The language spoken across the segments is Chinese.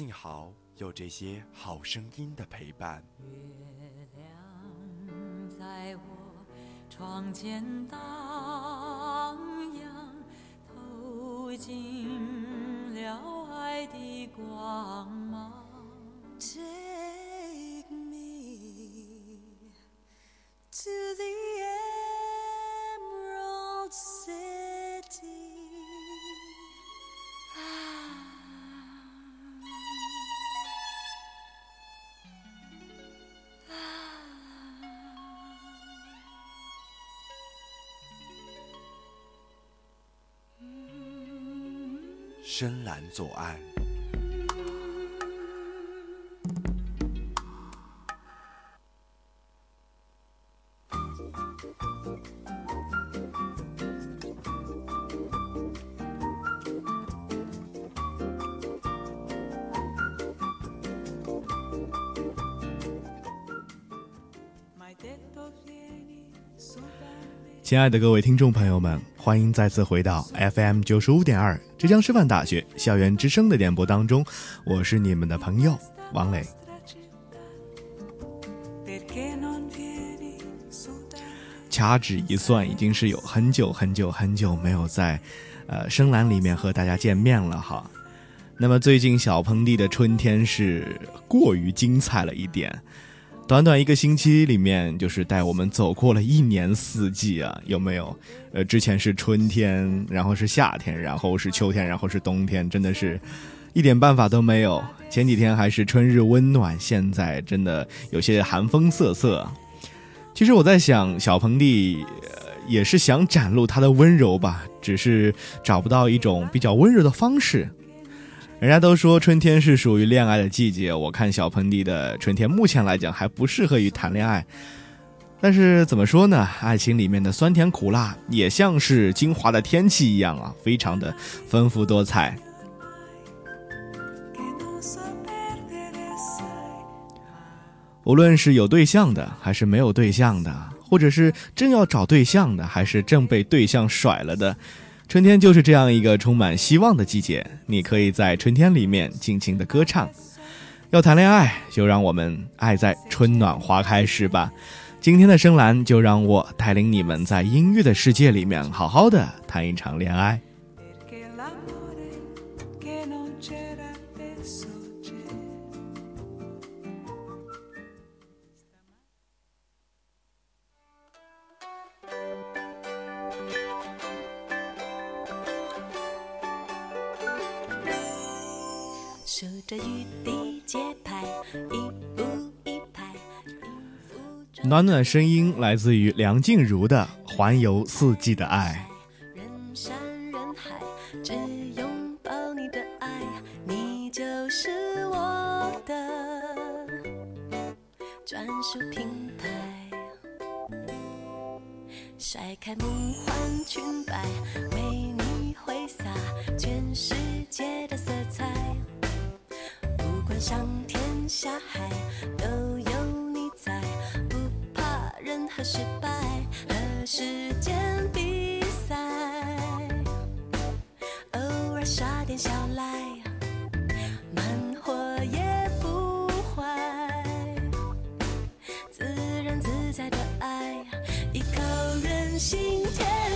幸好有这些好声音的陪伴。月亮在我窗前荡漾，透进了爱的光芒。Take me to the emerald 深蓝左岸，亲爱的各位听众朋友们，欢迎再次回到 FM 九十五点二浙江师范大学校园之声的点播当中，我是你们的朋友王磊。掐指一算，已经是有很久很久很久没有在，呃，深蓝里面和大家见面了哈。那么最近小盆地的春天是过于精彩了一点，短短一个星期里面，就是带我们走过了一年四季啊，有没有？呃，之前是春天，然后是夏天，然后是秋天，然后是冬天，真的是一点办法都没有。前几天还是春日温暖，现在真的有些寒风瑟瑟。其实我在想，小鹏弟、呃、也是想展露他的温柔吧，只是找不到一种比较温柔的方式。人家都说春天是属于恋爱的季节，我看小盆地的春天目前来讲还不适合于谈恋爱。但是怎么说呢？爱情里面的酸甜苦辣也像是金华的天气一样啊，非常的丰富多彩。无论是有对象的，还是没有对象的，或者是正要找对象的，还是正被对象甩了的，春天就是这样一个充满希望的季节。你可以在春天里面尽情的歌唱。要谈恋爱，就让我们爱在春暖花开时吧。今天的深蓝，就让我带领你们在音乐的世界里面，好好的谈一场恋爱。暖暖声音来自于梁静茹的《环游四季的爱》。人山人海，只拥抱你的爱，你就是我的专属品牌。甩开梦幻裙摆，为你挥洒全世界的色彩。不管上天下海，都时间比赛。偶尔耍点小赖，慢活也不坏。自然自在的爱，一口人心田。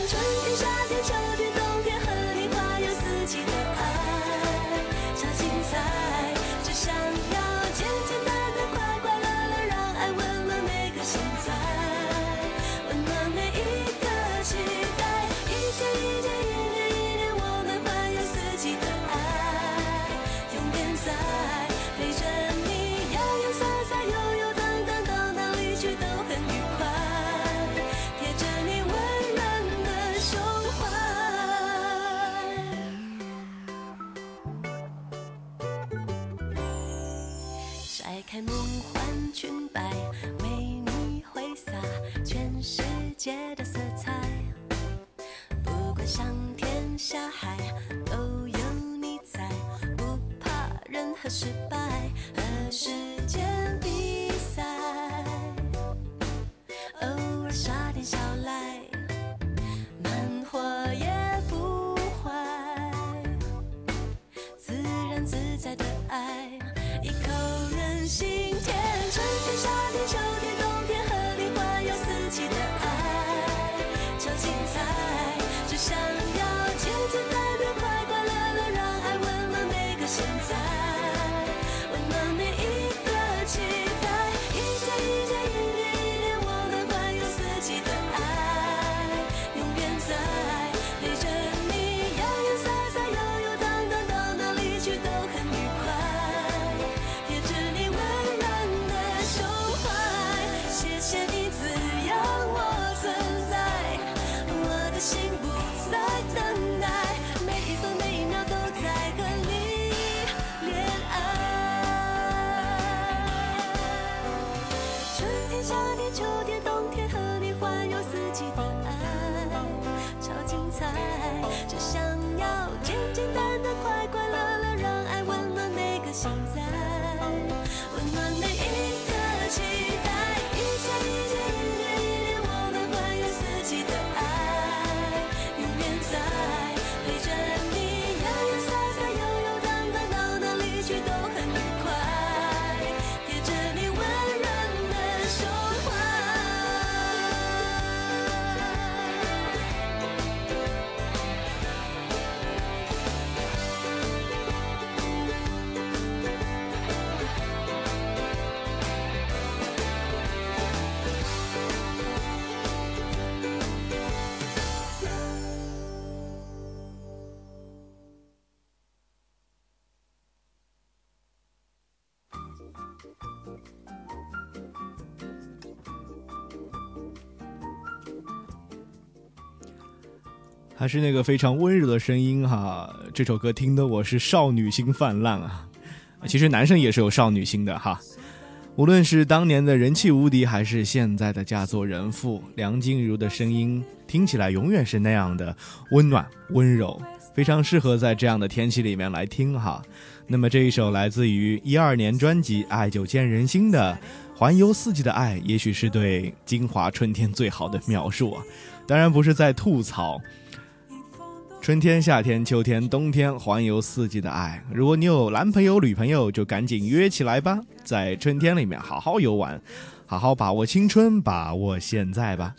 还是那个非常温柔的声音哈，这首歌听得我是少女心泛滥啊。其实男生也是有少女心的哈。无论是当年的人气无敌，还是现在的嫁作人妇，梁静茹的声音听起来永远是那样的温暖温柔，非常适合在这样的天气里面来听哈。那么这一首来自于一二年专辑《爱久见人心》的《环游四季的爱》，也许是对金华春天最好的描述啊。当然不是在吐槽。春天、夏天、秋天、冬天，环游四季的爱。如果你有男朋友、女朋友，就赶紧约起来吧，在春天里面好好游玩，好好把握青春，把握现在吧。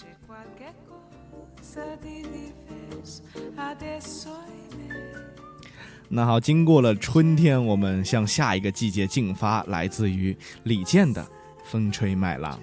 那好，经过了春天，我们向下一个季节进发，来自于李健的《风吹麦浪》。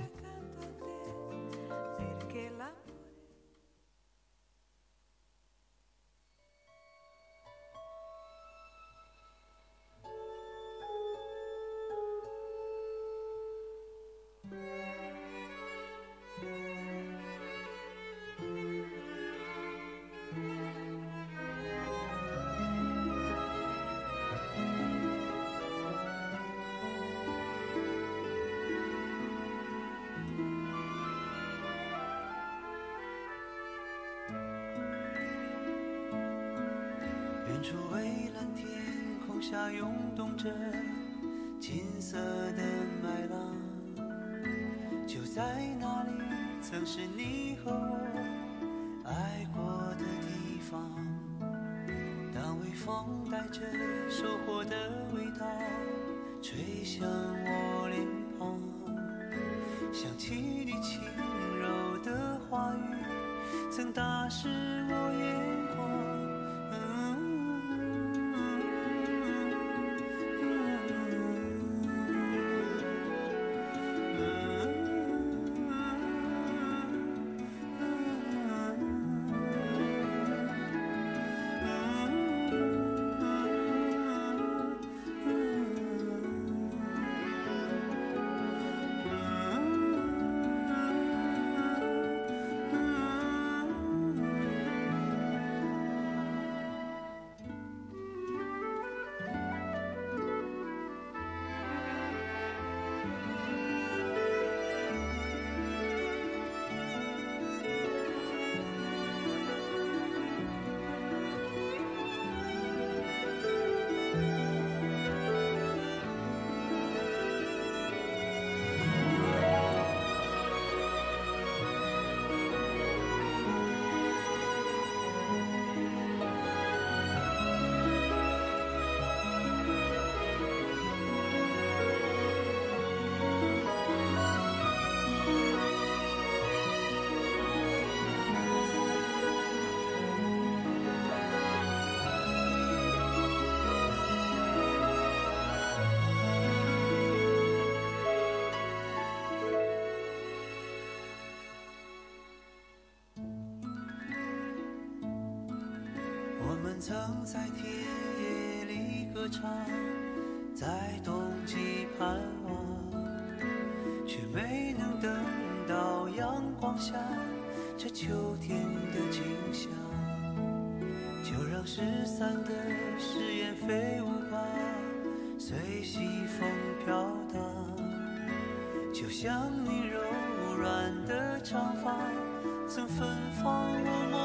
曾在田野里歌唱，在冬季盼望，却没能等到阳光下这秋天的景象。就让失散的誓言飞舞吧，随西风飘荡。就像你柔软的长发，曾芬芳我梦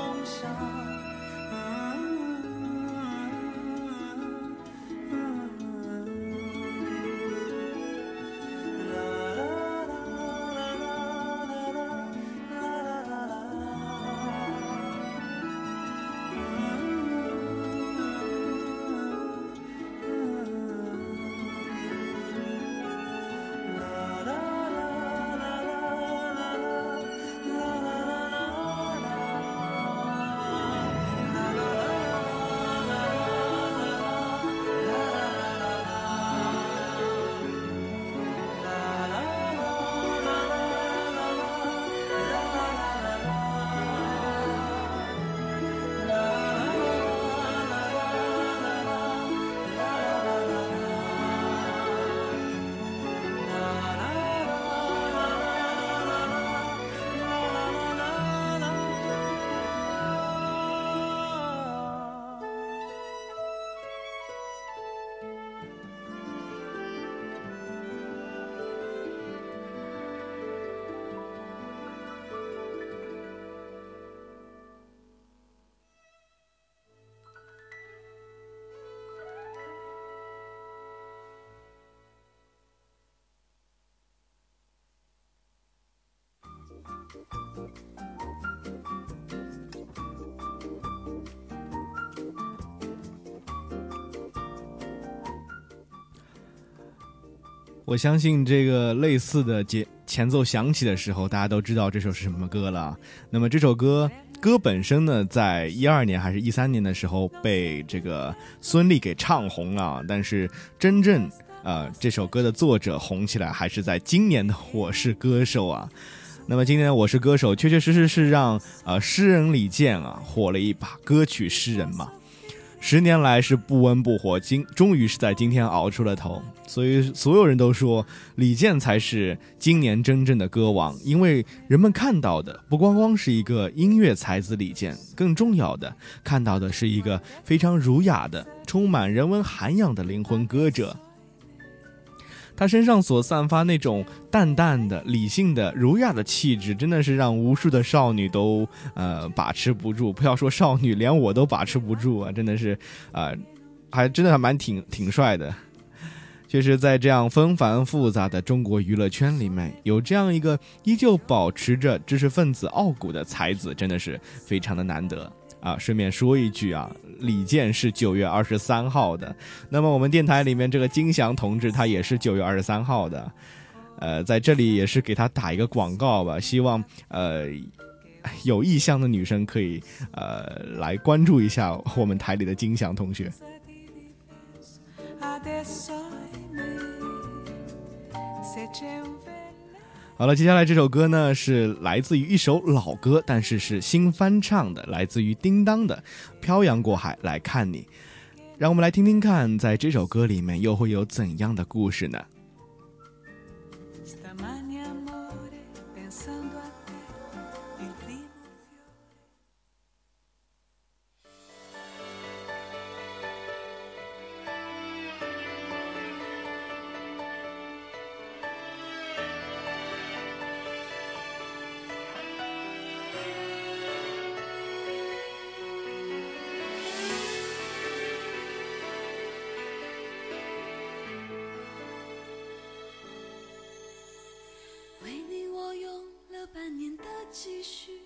我相信这个类似的节前奏响起的时候，大家都知道这首是什么歌了。那么这首歌歌本身呢，在一二年还是一三年的时候被这个孙俪给唱红了，但是真正呃这首歌的作者红起来还是在今年的《我是歌手》啊。那么今天《我是歌手》确确实实是让呃诗人李健啊火了一把，歌曲诗人嘛。十年来是不温不火，今终于是在今天熬出了头。所以所有人都说李健才是今年真正的歌王，因为人们看到的不光光是一个音乐才子李健，更重要的看到的是一个非常儒雅的、充满人文涵养的灵魂歌者。他身上所散发那种淡淡的、理性的、儒雅的气质，真的是让无数的少女都呃把持不住。不要说少女，连我都把持不住啊！真的是，啊，还真的还蛮挺挺帅的。确实，在这样纷繁复杂的中国娱乐圈里面，有这样一个依旧保持着知识分子傲骨的才子，真的是非常的难得。啊，顺便说一句啊，李健是九月二十三号的。那么我们电台里面这个金祥同志，他也是九月二十三号的。呃，在这里也是给他打一个广告吧，希望呃有意向的女生可以呃来关注一下我们台里的金祥同学。好了，接下来这首歌呢是来自于一首老歌，但是是新翻唱的，来自于叮当的《漂洋过海来看你》。让我们来听听看，在这首歌里面又会有怎样的故事呢？继续，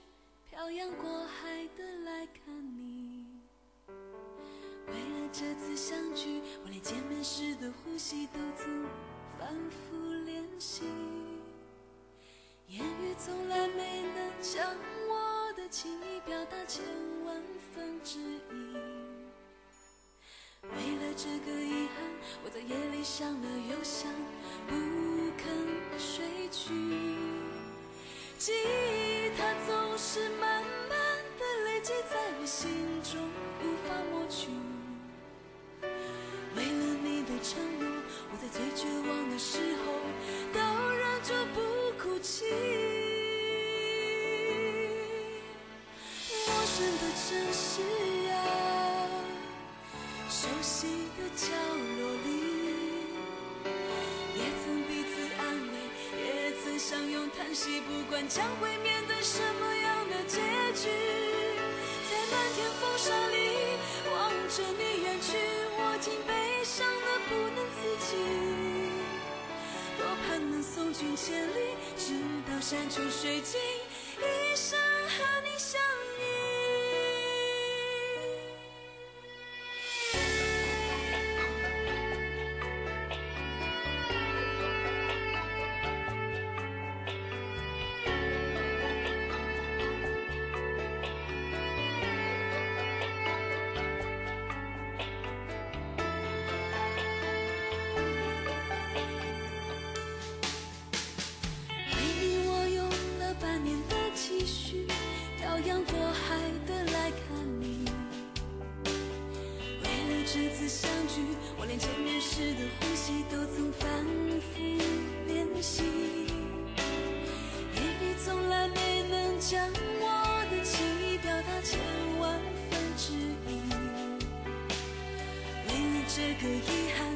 漂洋过海的来看你。为了这次相聚，我连见面时的呼吸都曾反复练习。言语从来没能将我的情意表达千万分之一。为了这个遗憾，我在夜里想了又想，不肯睡去。记记在我心中，无法抹去。为了你的承诺，我在最绝望的时候都忍住不哭泣。陌生的城市啊。熟悉的角落里，也曾彼此安慰，也曾相拥叹息，不管将会面对什么样的结局，漫天风沙里望着你远去，我竟悲伤得不能自己。多盼能送君千里，直到山穷水尽，这个遗憾，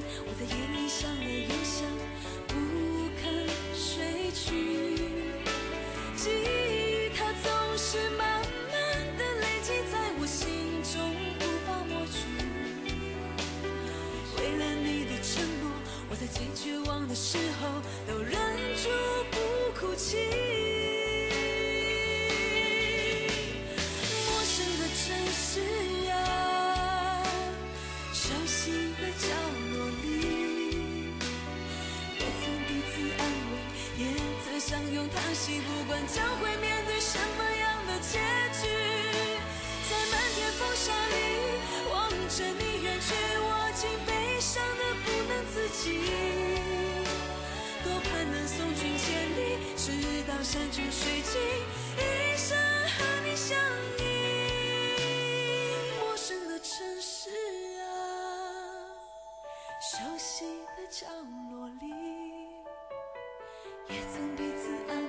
曾彼此安慰，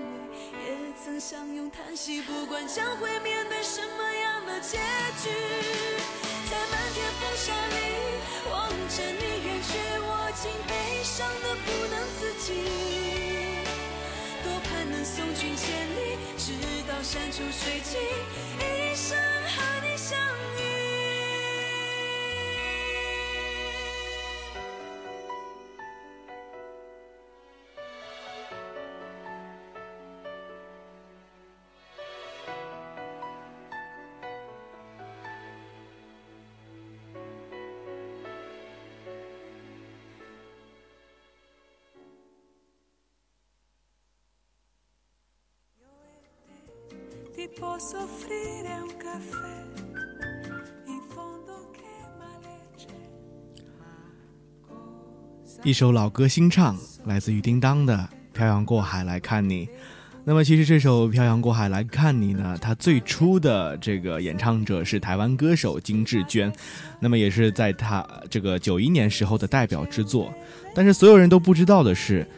也曾相拥叹息。不管将会面对什么样的结局，在漫天风沙里望着你远去，我竟悲伤的不能自己。多盼能送君千里，直到山穷水尽，posso offrire un caffè in fondo che maleggia. 一首老歌新唱，来自于叮当的《漂洋过海来看你》。那么，其实这首《漂洋过海来看你》呢，它最初的这个演唱者是台湾歌手金志娟，那么也是在她这个九一年时候的代表之作。但是所有人都不知道的是，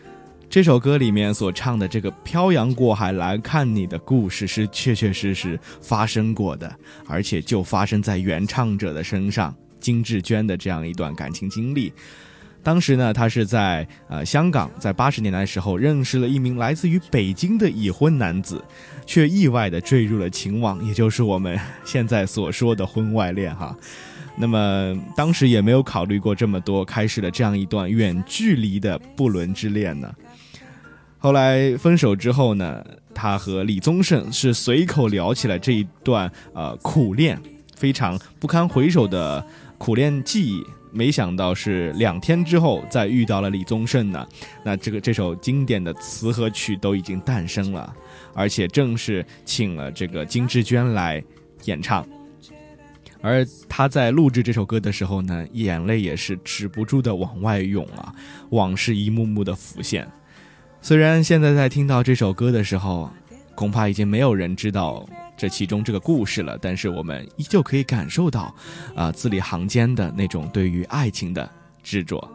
这首歌里面所唱的这个“漂洋过海来看你”的故事是确确实实发生过的，而且就发生在原唱者的身上，金志娟的这样一段感情经历。当时呢，他是在呃香港，在八十年代的时候认识了一名来自于北京的已婚男子，却意外的坠入了情网，也就是我们现在所说的婚外恋哈。那么当时也没有考虑过这么多，开始了这样一段远距离的不伦之恋呢。后来分手之后呢，他和李宗盛是随口聊起了这一段呃苦恋，非常不堪回首的苦恋记忆。没想到是两天之后再遇到了李宗盛呢，那这个这首经典的词和曲都已经诞生了，而且正是请了这个金志娟来演唱。而他在录制这首歌的时候呢，眼泪也是止不住的往外涌啊，往事一幕幕的浮现。虽然现在在听到这首歌的时候，恐怕已经没有人知道这其中这个故事了，但是我们依旧可以感受到，啊、字里行间的那种对于爱情的执着。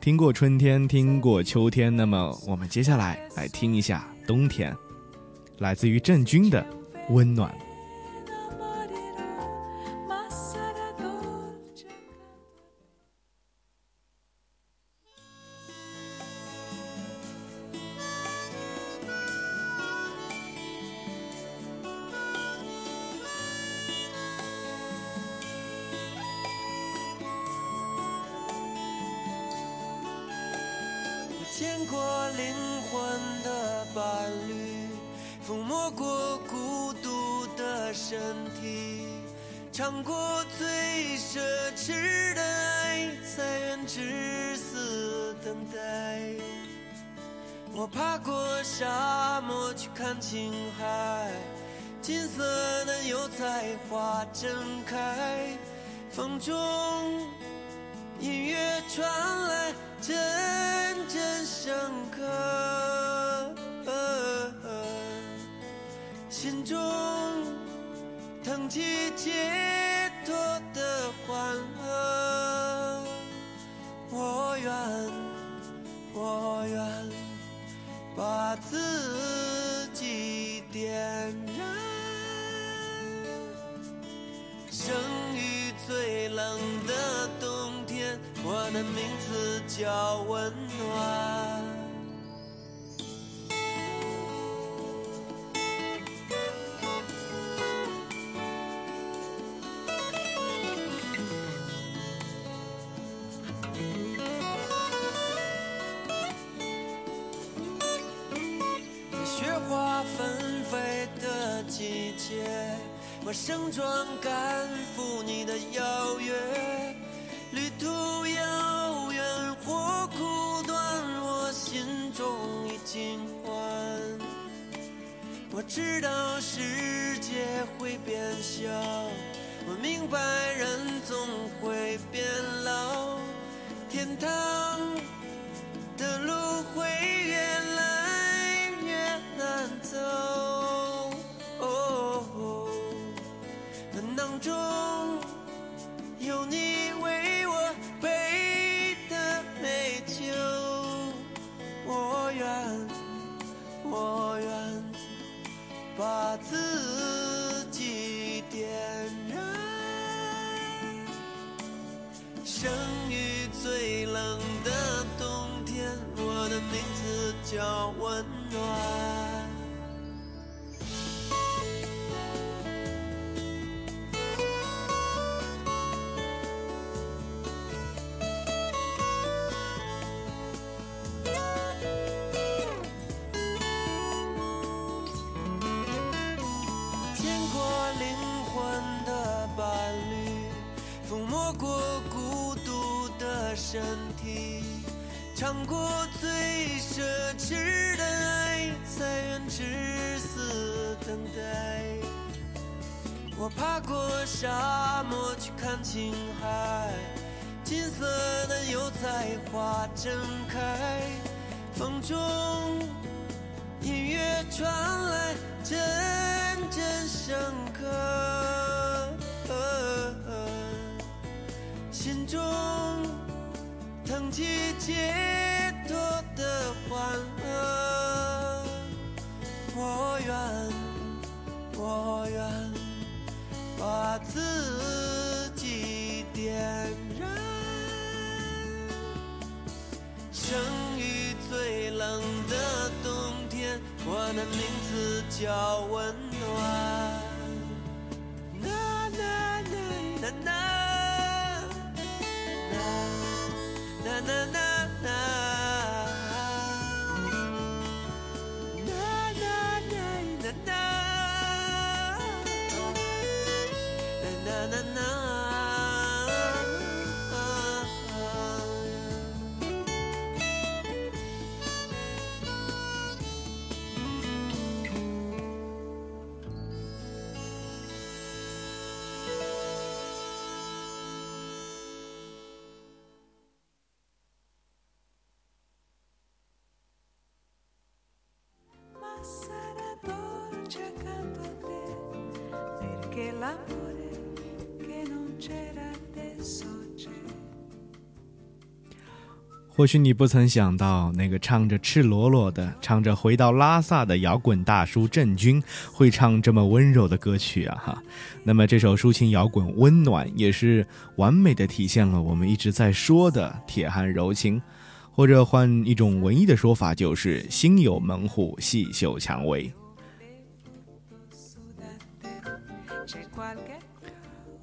听过春天，听过秋天，那么我们接下来来听一下冬天，来自于郑钧的《温暖》。把自己点燃。生于最冷的冬天，我的名字叫温暖。我盛装赶赴你的邀约，旅途遥远或苦短，我心中已尽欢。我知道世界会变小，我明白人总会变老，天堂的路会自己点燃。生于最冷的冬天，我的名字叫温暖。过最奢侈的爱，才愿至死等待。我爬过沙漠去看青海，金色的油菜花正开，风中音乐传来，阵阵笙歌，心中腾起解愿，我愿把自己点燃。生于最冷的冬天，我的名字叫温或许你不曾想到，那个唱着赤裸裸的、唱着回到拉萨的摇滚大叔郑钧会唱这么温柔的歌曲啊！哈，那么这首抒情摇滚《温暖》也是完美的体现了我们一直在说的铁汉柔情，或者换一种文艺的说法，就是心有门户，细嗅蔷薇。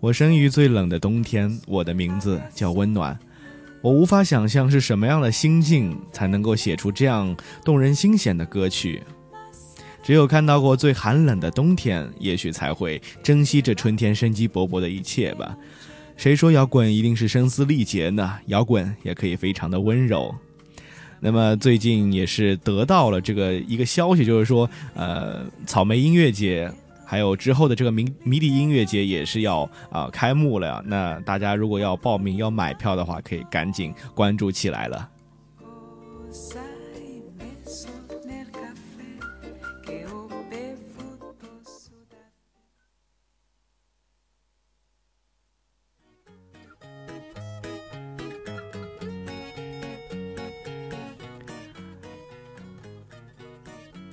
我生于最冷的冬天，我的名字叫温暖。我无法想象是什么样的心境才能够写出这样动人心弦的歌曲。只有看到过最寒冷的冬天，也许才会珍惜这春天生机勃勃的一切吧。谁说摇滚一定是声嘶力竭呢？摇滚也可以非常的温柔。那么最近也是得到了这个一个消息，就是说，呃，草莓音乐节还有之后的这个迷迷笛音乐节也是要啊、开幕了呀。那大家如果要报名要买票的话，可以赶紧关注起来了。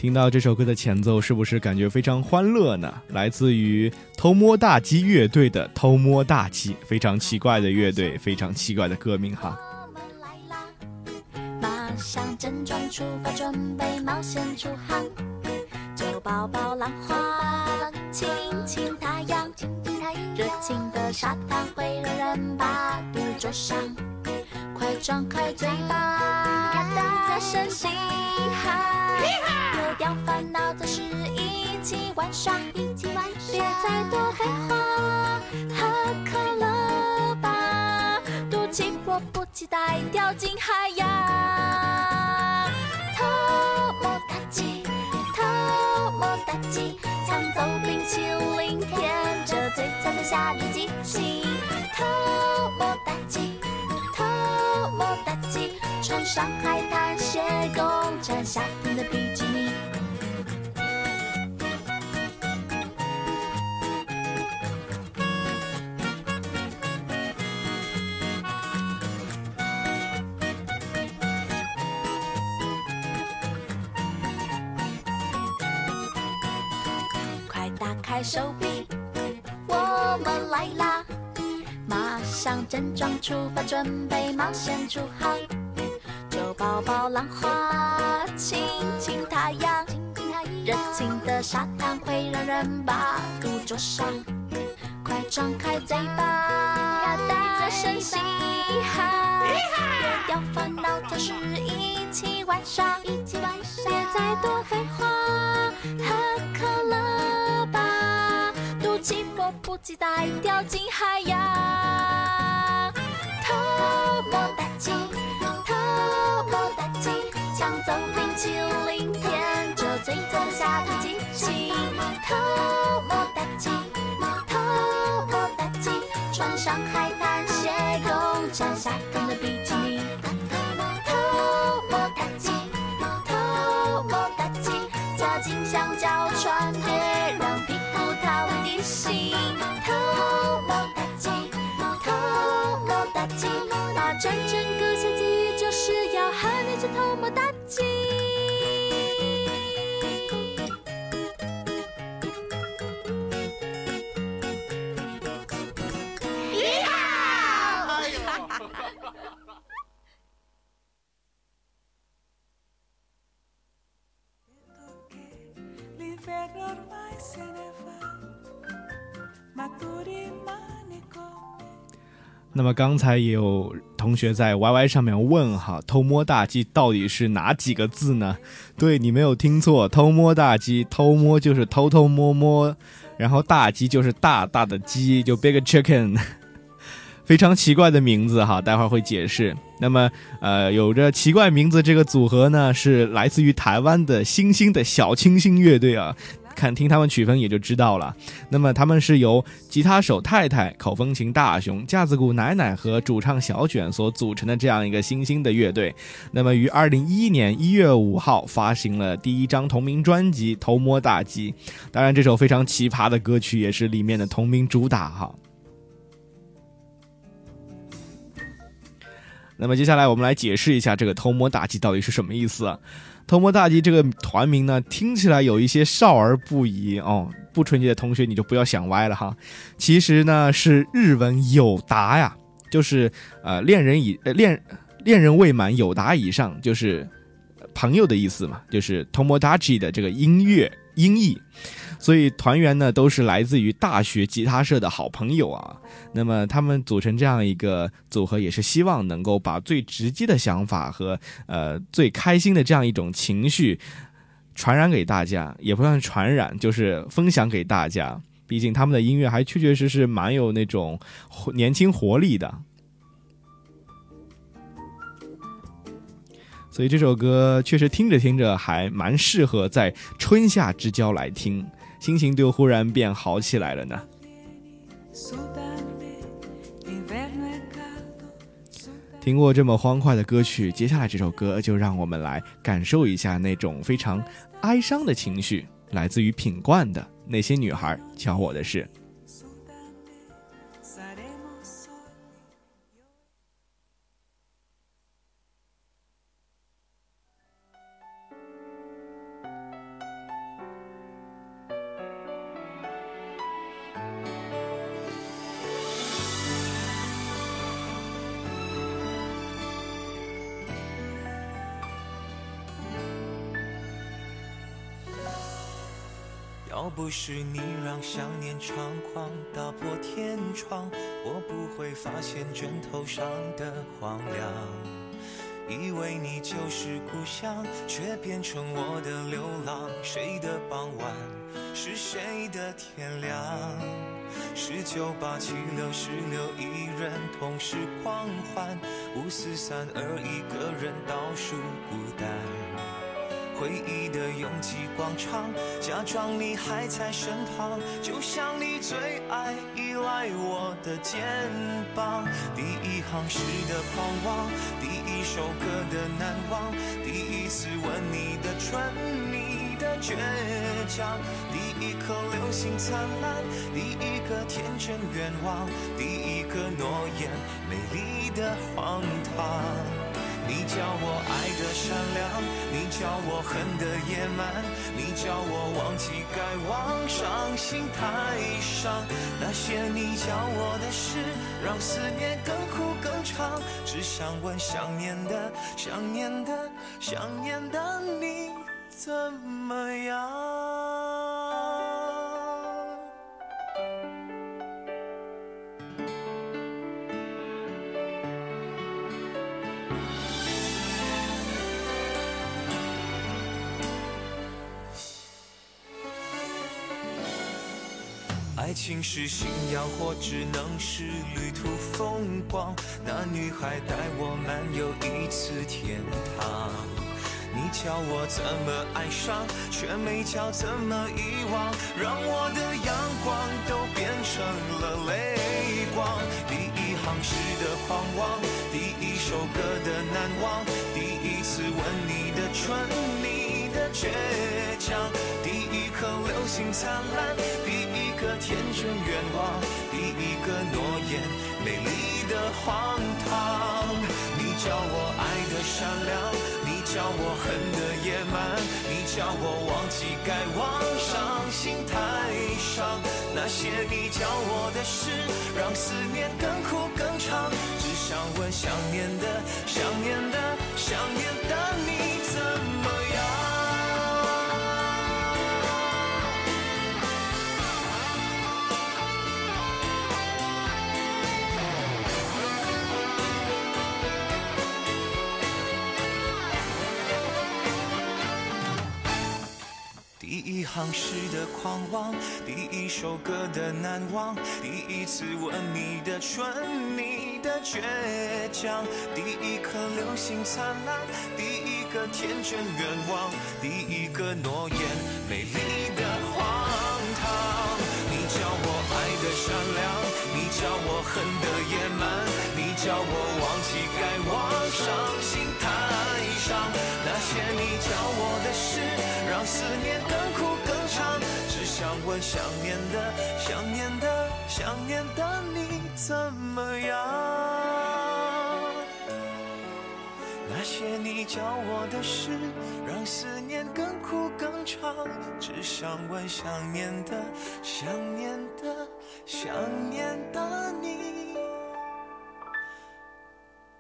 听到这首歌的前奏，是不是感觉非常欢乐呢？来自于偷摸大鸡乐队的《偷摸大鸡》，非常奇怪的乐队，非常奇怪的歌名哈。我们来啦，马上整装出发，准备冒险出航。就抱抱浪花，亲亲太阳，热情的沙滩会让人把肚灼伤。快张开嘴巴，大声嘻哈，丢掉烦恼，则是一起玩耍，一起玩耍，别再多废话，喝可乐吧，肚期待掉进海洋。偷摸大吉，偷摸大吉，抢走冰淇淋，舔着最惨的夏日激情。偷摸大吉，偷摸大吉，上海滩鞋，共沾夏天的比基尼。快打开手臂，我们来啦！马上整装出发，准备冒险出航。就抱抱浪花，亲亲太阳，热情的沙滩会让人把肚灼伤。快张开嘴巴，大声嘻哈，别掉烦恼，做事一起玩耍，一起玩耍，别再多废话，喝可乐吧，赌气迫不及待掉进海洋，偷摸大吉，淇淋，舔着最赞的夏天激情，偷摸大吉。偷摸大吉，穿上海滩鞋，共沾夏天的比基尼。偷摸大吉，偷摸大吉，加紧香蕉船，别让屁股逃离地心。偷摸大吉，偷摸大吉，那转整个夏季就是要和你做偷摸大吉。那么刚才也有同学在 YY 上面问哈，偷摸大鸡到底是哪几个字呢？对你没有听错，偷摸大鸡，偷摸就是偷偷摸摸，然后大鸡就是大大的鸡，就 big chicken，非常奇怪的名字哈，待会儿会解释。那么呃，有着奇怪名字这个组合呢，是来自于台湾的新兴的小清新乐队啊。看听他们曲风也就知道了。那么他们是由吉他手太太、口风琴大熊、架子鼓奶奶和主唱小卷所组成的这样一个新兴的乐队。那么于二零一一年一月五号发行了第一张同名专辑《偷摸大击》，当然这首非常奇葩的歌曲也是里面的同名主打哈。那么接下来我们来解释一下这个“偷摸打击”到底是什么意思啊？偷摸大吉这个团名呢，听起来有一些少儿不宜哦，不纯洁的同学你就不要想歪了哈。其实呢是日文有达呀，就是呃恋人以恋恋人未满有达以上，就是朋友的意思嘛，就是头摩大吉的这个音乐音译。所以团员呢都是来自于大学吉他社的好朋友啊。那么他们组成这样一个组合，也是希望能够把最直接的想法和呃最开心的这样一种情绪传染给大家，也不算传染，就是分享给大家。毕竟他们的音乐还确确实实蛮有那种年轻活力的。所以这首歌确实听着听着还蛮适合在春夏之交来听，心情就忽然变好起来了呢。听过这么欢快的歌曲，接下来这首歌就让我们来感受一下那种非常哀伤的情绪，来自于品冠的那些女孩教我的事。不是你让想念猖狂打破天窗，我不会发现枕头上的荒凉。以为你就是故乡，却变成我的流浪。谁的傍晚是谁的天亮？十九八七六十六，一人同时狂欢，五四三二，一个人倒数孤单。回忆的拥挤广场，假装你还在身旁，就像你最爱依赖我的肩膀。第一行诗的狂妄，第一首歌的难忘，第一次吻你的唇，你的倔强，第一颗流星灿烂，第一个天真愿望，第一个诺言，美丽的荒唐。你叫我爱的善良，你叫我恨的野蛮，你叫我忘记该忘，伤心太伤。那些你教我的事，让思念更苦更长。只想问想念的、想念的、想念的你怎么样？爱情是信仰，或只能是旅途风光。那女孩带我漫游一次天堂。你教我怎么爱上，却没教怎么遗忘，让我的阳光都变成了泪光。第一行诗的狂妄，第一首歌的难忘，第一次吻你的唇，你的倔强，第一颗流星灿烂，个天真愿望，第一个诺言，美丽的荒唐。你教我爱的善良，你教我恨的野蛮，你教我忘记该忘，伤心太伤。那些你教我的事，让思念更苦更长。只想问想念的、想念的、想念的你行诗的狂妄，第一首歌的难忘，第一次吻你的唇，你的倔强，第一颗流星灿烂，第一个天真愿望，第一个诺言，美丽的荒唐。你教我爱的善良，你教我恨的野蛮，你教我忘记该忘，伤心思念更苦更长。只想问想念的、想念的、想念的你怎么样？那些你教我的事，让思念更苦更长。只想问想念的、想念的、想念的你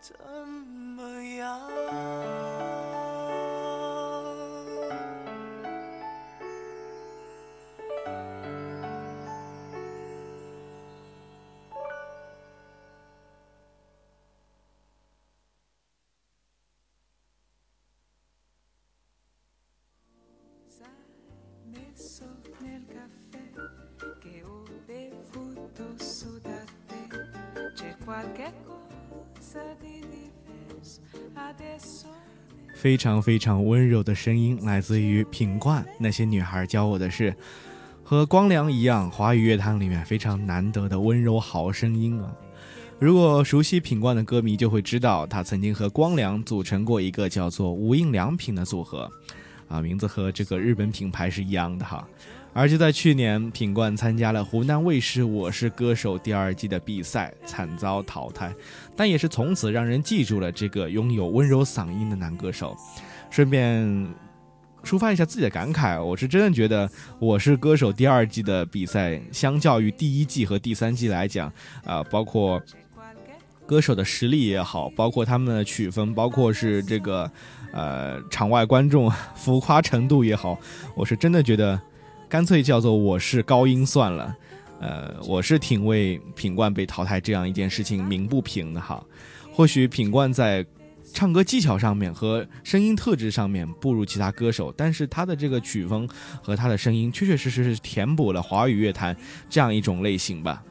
怎么样？非常非常温柔的声音，来自于品冠。那些女孩教我的是，和光良一样，华语乐坛里面非常难得的温柔好声音啊。如果熟悉品冠的歌迷就会知道，他曾经和光良组成过一个叫做无印良品的组合，啊，名字和这个日本品牌是一样的哈。而就在去年，品冠参加了湖南卫视《我是歌手》第二季的比赛，惨遭淘汰，但也是从此让人记住了这个拥有温柔嗓音的男歌手。顺便抒发一下自己的感慨，我是真的觉得《我是歌手》第二季的比赛，相较于第一季和第三季来讲，啊、包括歌手的实力也好，包括他们的曲风，包括是这个呃场外观众浮夸程度也好，我是真的觉得，干脆叫做我是高音算了。呃，我是挺为品冠被淘汰这样一件事情鸣不平的哈。或许品冠在唱歌技巧上面和声音特质上面不如其他歌手，但是他的这个曲风和他的声音确确实实是填补了华语乐坛这样一种类型吧。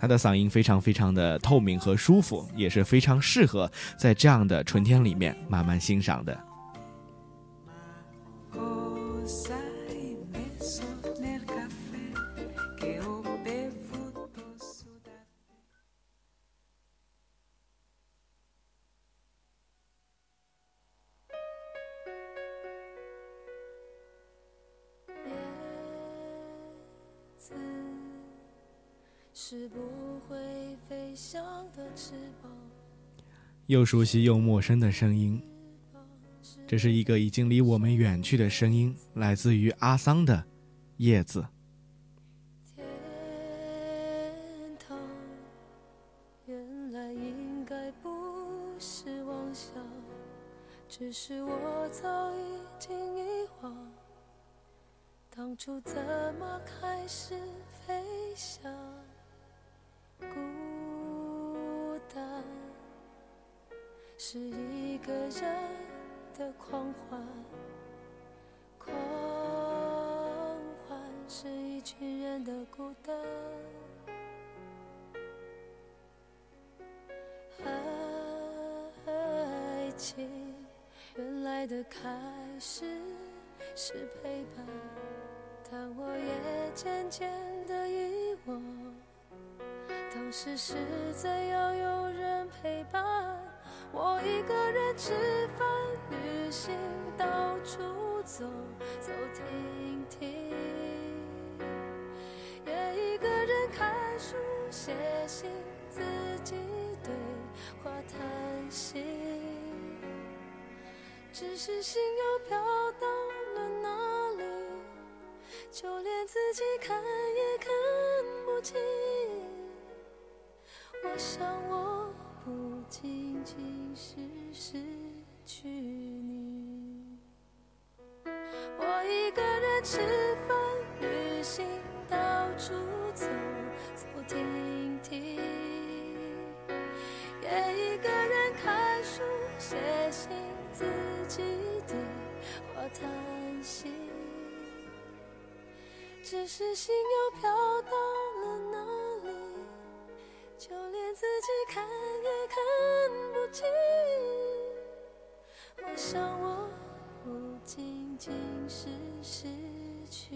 他的嗓音非常非常的透明和舒服，也是非常适合在这样的春天里面慢慢欣赏的。又熟悉又陌生的声音，这是一个已经离我们远去的声音，来自于阿桑的《叶子》。天堂原来应该不是妄想，只是我早已经遗忘，当初怎么开始飞翔？孤单是一个人的狂欢。狂欢是一群人的孤单。爱情原来的开始是陪伴，但我也渐渐的遗忘，当时是怎样有人陪伴。我一个人吃饭、旅行，到处走走停停，也一个人看书、写信，自己对话叹息。只是心又飘到了哪里，就连自己看也看不清。我想我不仅仅是失去你，我一个人吃饭、旅行，到处走走停停，也一个人看书、写信，自己对话叹息。只是心又飘到己看也看不清。我想我不仅仅是失去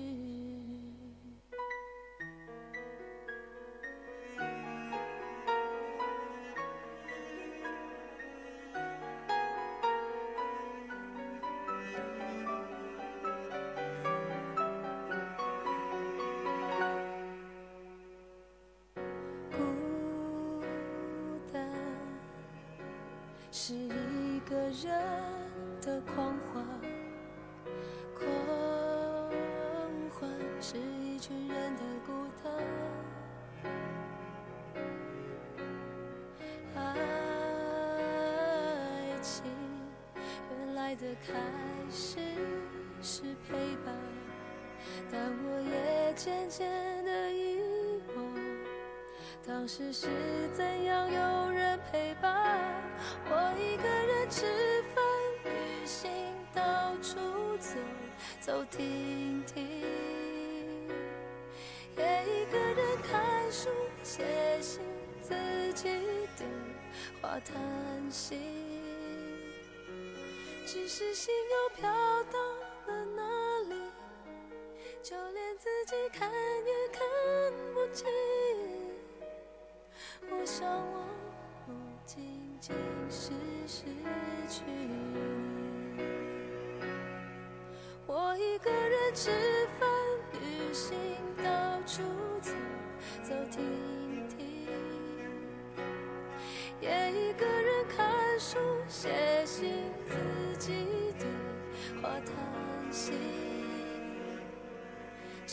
的开始是陪伴，但我也渐渐的遗忘。当时是怎样有人陪伴？我一个人吃饭、旅行，到处走走停停，也一个人看书、写信，自己对话叹息。只是心又飘到了哪里？就连自己看也看不清。我想我不仅仅是失去你，我一个人只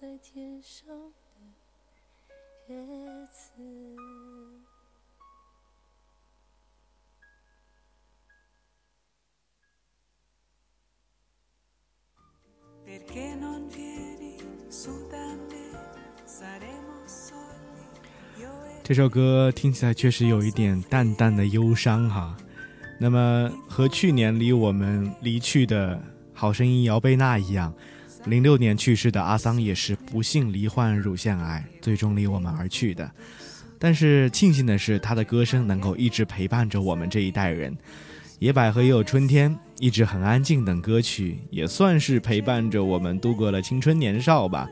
在天上的叶子。这首歌听起来确实有一点淡淡的忧伤哈。那么和去年离我们离去的好声音姚贝娜一样，零六年去世的阿桑也是不幸罹患乳腺癌，最终离我们而去的。但是庆幸的是，他的歌声能够一直陪伴着我们这一代人。野百合也有春天，一直很安静等歌曲，也算是陪伴着我们度过了青春年少吧。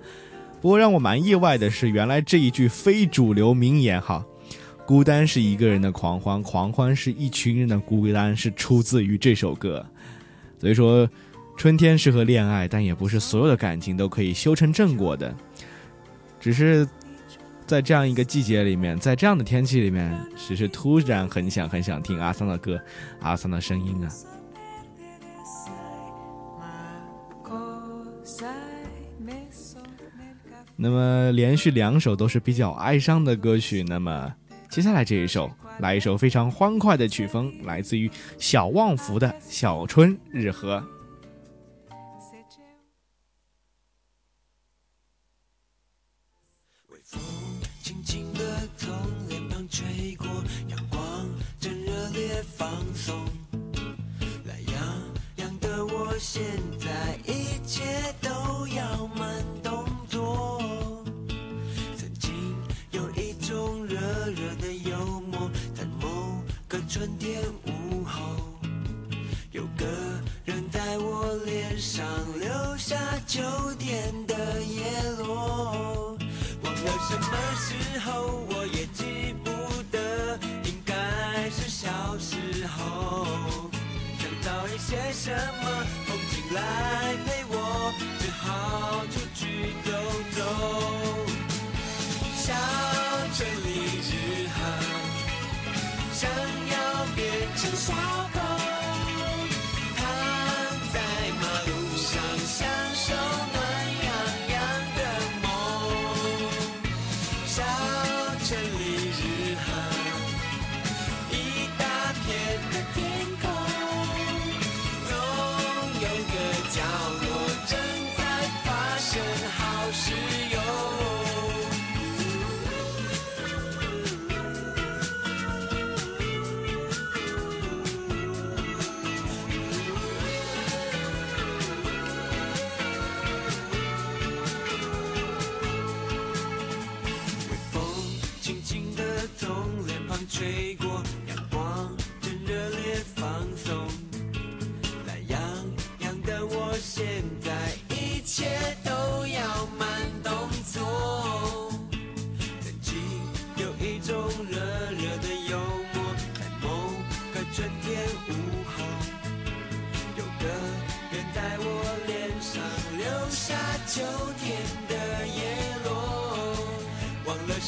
不过让我蛮意外的是，原来这一句非主流名言哈，孤单是一个人的狂欢，狂欢是一群人的孤单，是出自于这首歌。所以说，春天适合恋爱，但也不是所有的感情都可以修成正果的。只是在这样一个季节里面，在这样的天气里面，只是突然很想很想听阿桑的歌，阿桑的声音啊。那么连续两首都是比较哀伤的歌曲，那么接下来这一首来一首非常欢快的曲风，来自于小旺福的《小春日和》。三点午后，有个人在我脸上留下秋天的叶落。忘了什么时候，我也记不得，应该是小时候。想找一些什么风景来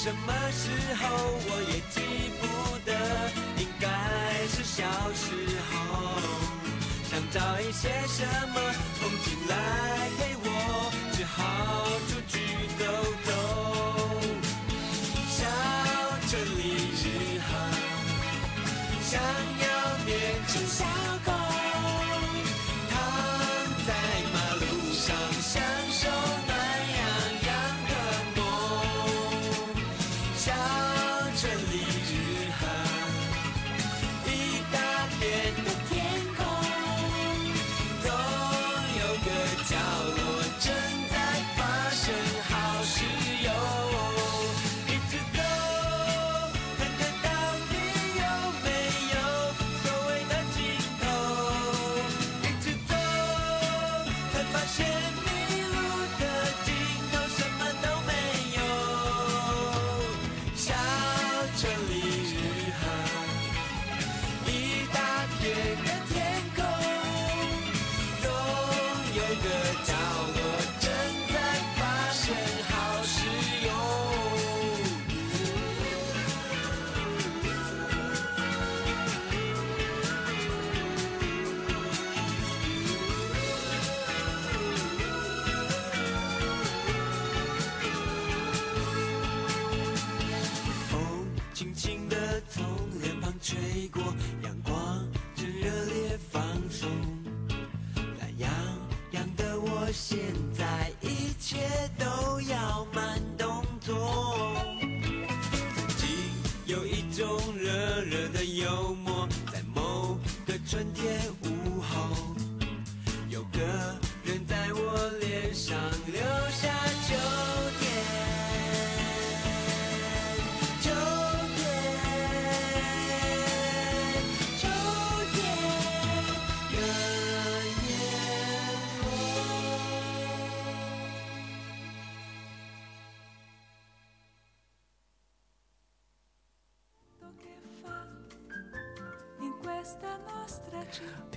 什么时候，我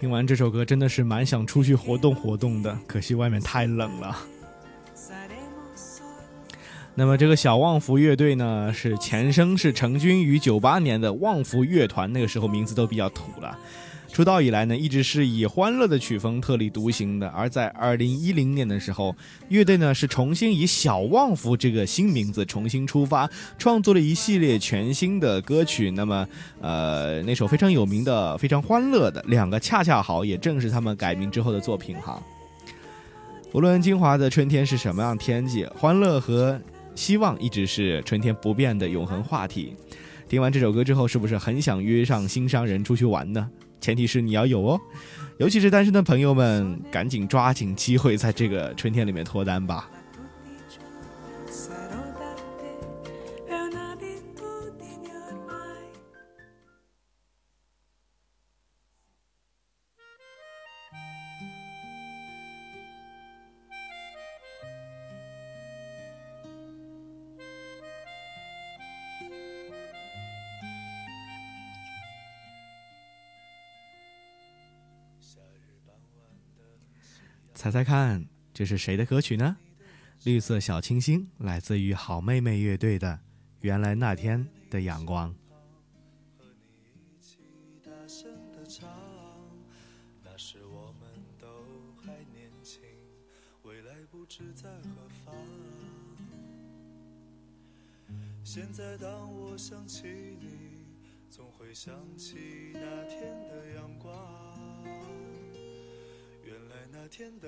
听完这首歌，真的是蛮想出去活动活动的，可惜外面太冷了。那么这个小旺福乐队呢，是前生是成军于九八年的旺福乐团，那个时候名字都比较土了。出道以来呢，一直是以欢乐的曲风特立独行的。而在二零一零年的时候，乐队呢是重新以小旺福这个新名字重新出发，创作了一系列全新的歌曲。那么，呃，那首非常有名的、非常欢乐的《两个恰恰好》，也正是他们改名之后的作品哈。无论金华的春天是什么样天气，欢乐和希望一直是春天不变的永恒话题。听完这首歌之后，是不是很想约上心上人出去玩呢？前提是你要有哦，尤其是单身的朋友们，赶紧抓紧机会，在这个春天里面脱单吧。猜猜看，这是谁的歌曲呢？绿色小清新，来自于好妹妹乐队的《原来那天的阳光》。和你一起大声的唱，那时我们都还年轻，未来不知在何方。现在当我想起你，总会想起那天的阳光。那天的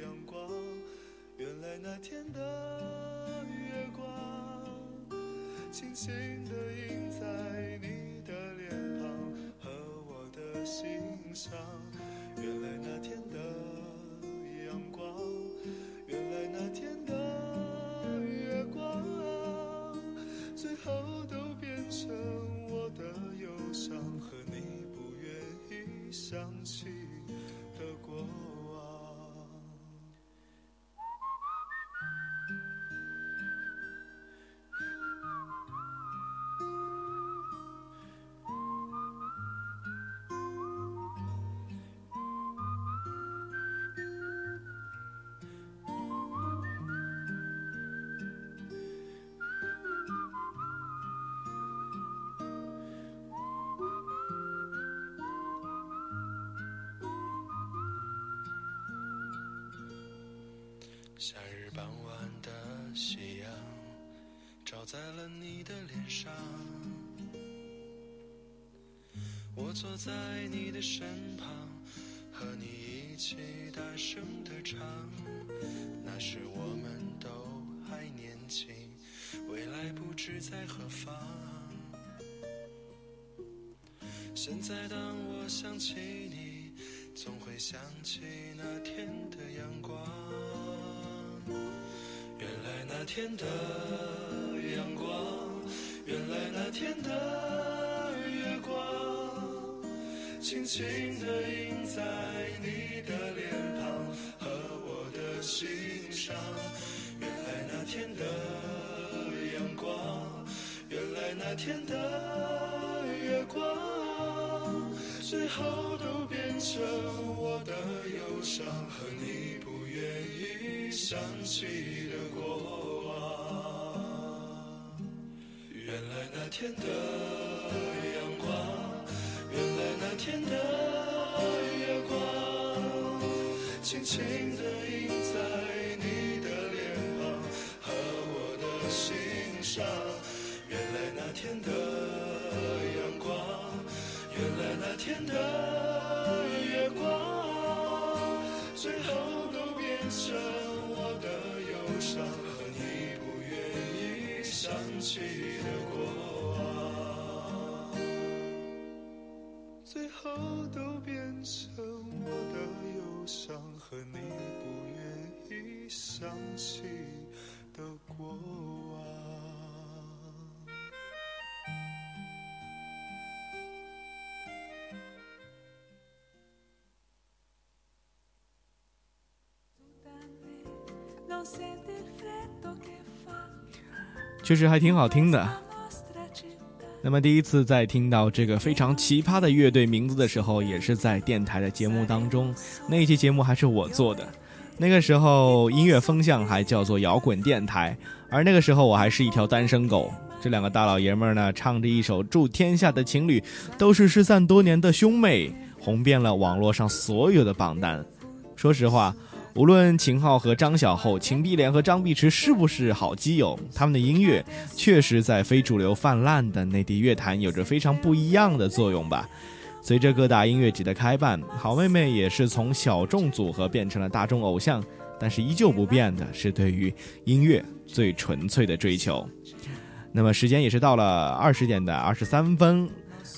阳光，原来那天的月光。轻轻地印在你的脸庞和我的心上。原来那天的阳光，原来那天的月光，最后都变成我的忧伤和你不愿意想起夏日傍晚的夕阳，照在了你的脸上。我坐在你的身旁，和你一起大声的唱。那时我们都还年轻，未来不知在何方。现在当我想起你，总会想起那天的阳光。那天的阳光，原来那天的月光，轻轻地印在你的脸庞和我的心上。原来那天的阳光，原来那天的月光，最后都变成我的忧伤和你不愿意想起那天的阳光，原来那天的月光，轻轻地印在你的脸庞和我的心上。原来那天的阳光，原来那天的月光，最后都变成我的忧伤和你不愿意想起的后都变成我的忧伤和你不愿意想起的过往。确实还挺好听的，那么第一次在听到这个非常奇葩的乐队名字的时候，也是在电台的节目当中。那一期节目还是我做的，那个时候音乐风向还叫做摇滚电台，而那个时候我还是一条单身狗。这两个大老爷们儿呢，唱着一首《祝天下的情侣都是失散多年的兄妹》，红遍了网络上所有的榜单。说实话，无论秦昊和张小厚、秦碧莲和张碧池是不是好基友，他们的音乐确实在非主流泛滥的内地乐坛有着非常不一样的作用吧。随着各大音乐节的开办，好妹妹也是从小众组合变成了大众偶像，但是依旧不变的是对于音乐最纯粹的追求。那么时间也是到了二十点的二十三分，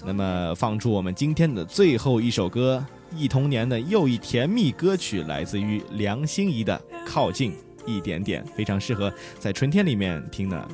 那么放出我们今天的最后一首歌，忆童年的又一甜蜜歌曲，来自于梁心颐的《靠近一点点》，非常适合在春天里面听的。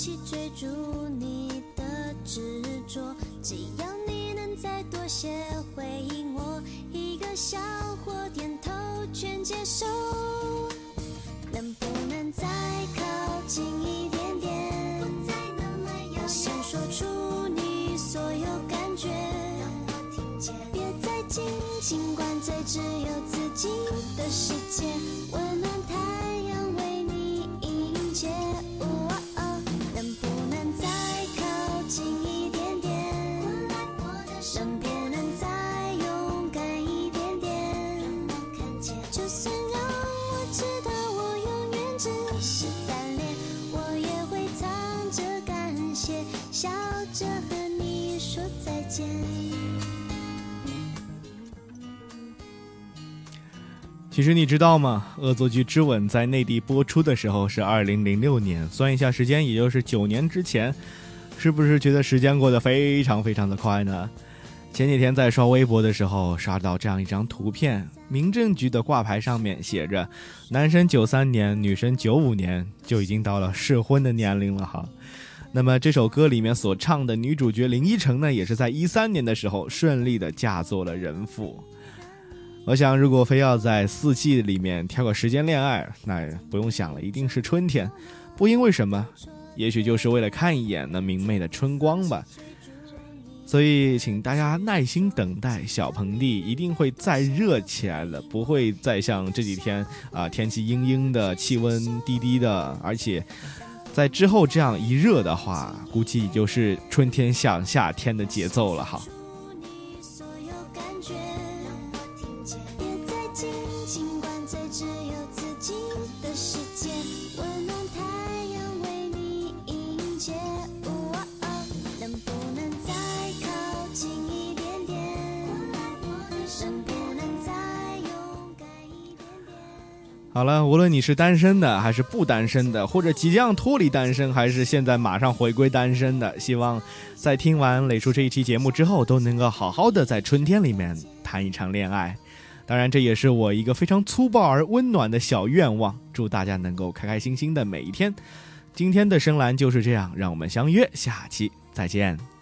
去追逐你的执着。只要你能再多些回应我，一个笑或点头全接受。能不能再靠近一点点？我想说出你所有感觉，别再紧紧灌醉只有自己的世界，其实你知道吗？《恶作剧之吻》在内地播出的时候是二零零六年，算一下时间，也就是九年之前，是不是觉得时间过得非常非常的快呢？前几天在刷微博的时候，刷到这样一张图片，民政局的挂牌上面写着，男生九三年，女生九五年，就已经到了适婚的年龄了哈。那么这首歌里面所唱的女主角林依晨呢，也是在一三年的时候顺利的嫁做了人妇。我想，如果非要在四季里面挑个时间恋爱，那不用想了，一定是春天。不因为什么，也许就是为了看一眼那明媚的春光吧。所以，请大家耐心等待，小盆地一定会再热起来了，不会再像这几天啊、天气阴阴的，气温低低的，而且在之后这样一热的话，估计就是春天向夏天的节奏了哈。好了，无论你是单身的，还是不单身的，或者即将脱离单身，还是现在马上回归单身的，希望在听完磊叔这一期节目之后，都能够好好的在春天里面谈一场恋爱。当然，这也是我一个非常粗暴而温暖的小愿望，祝大家能够开开心心的每一天。今天的深蓝就是这样，让我们相约下期再见。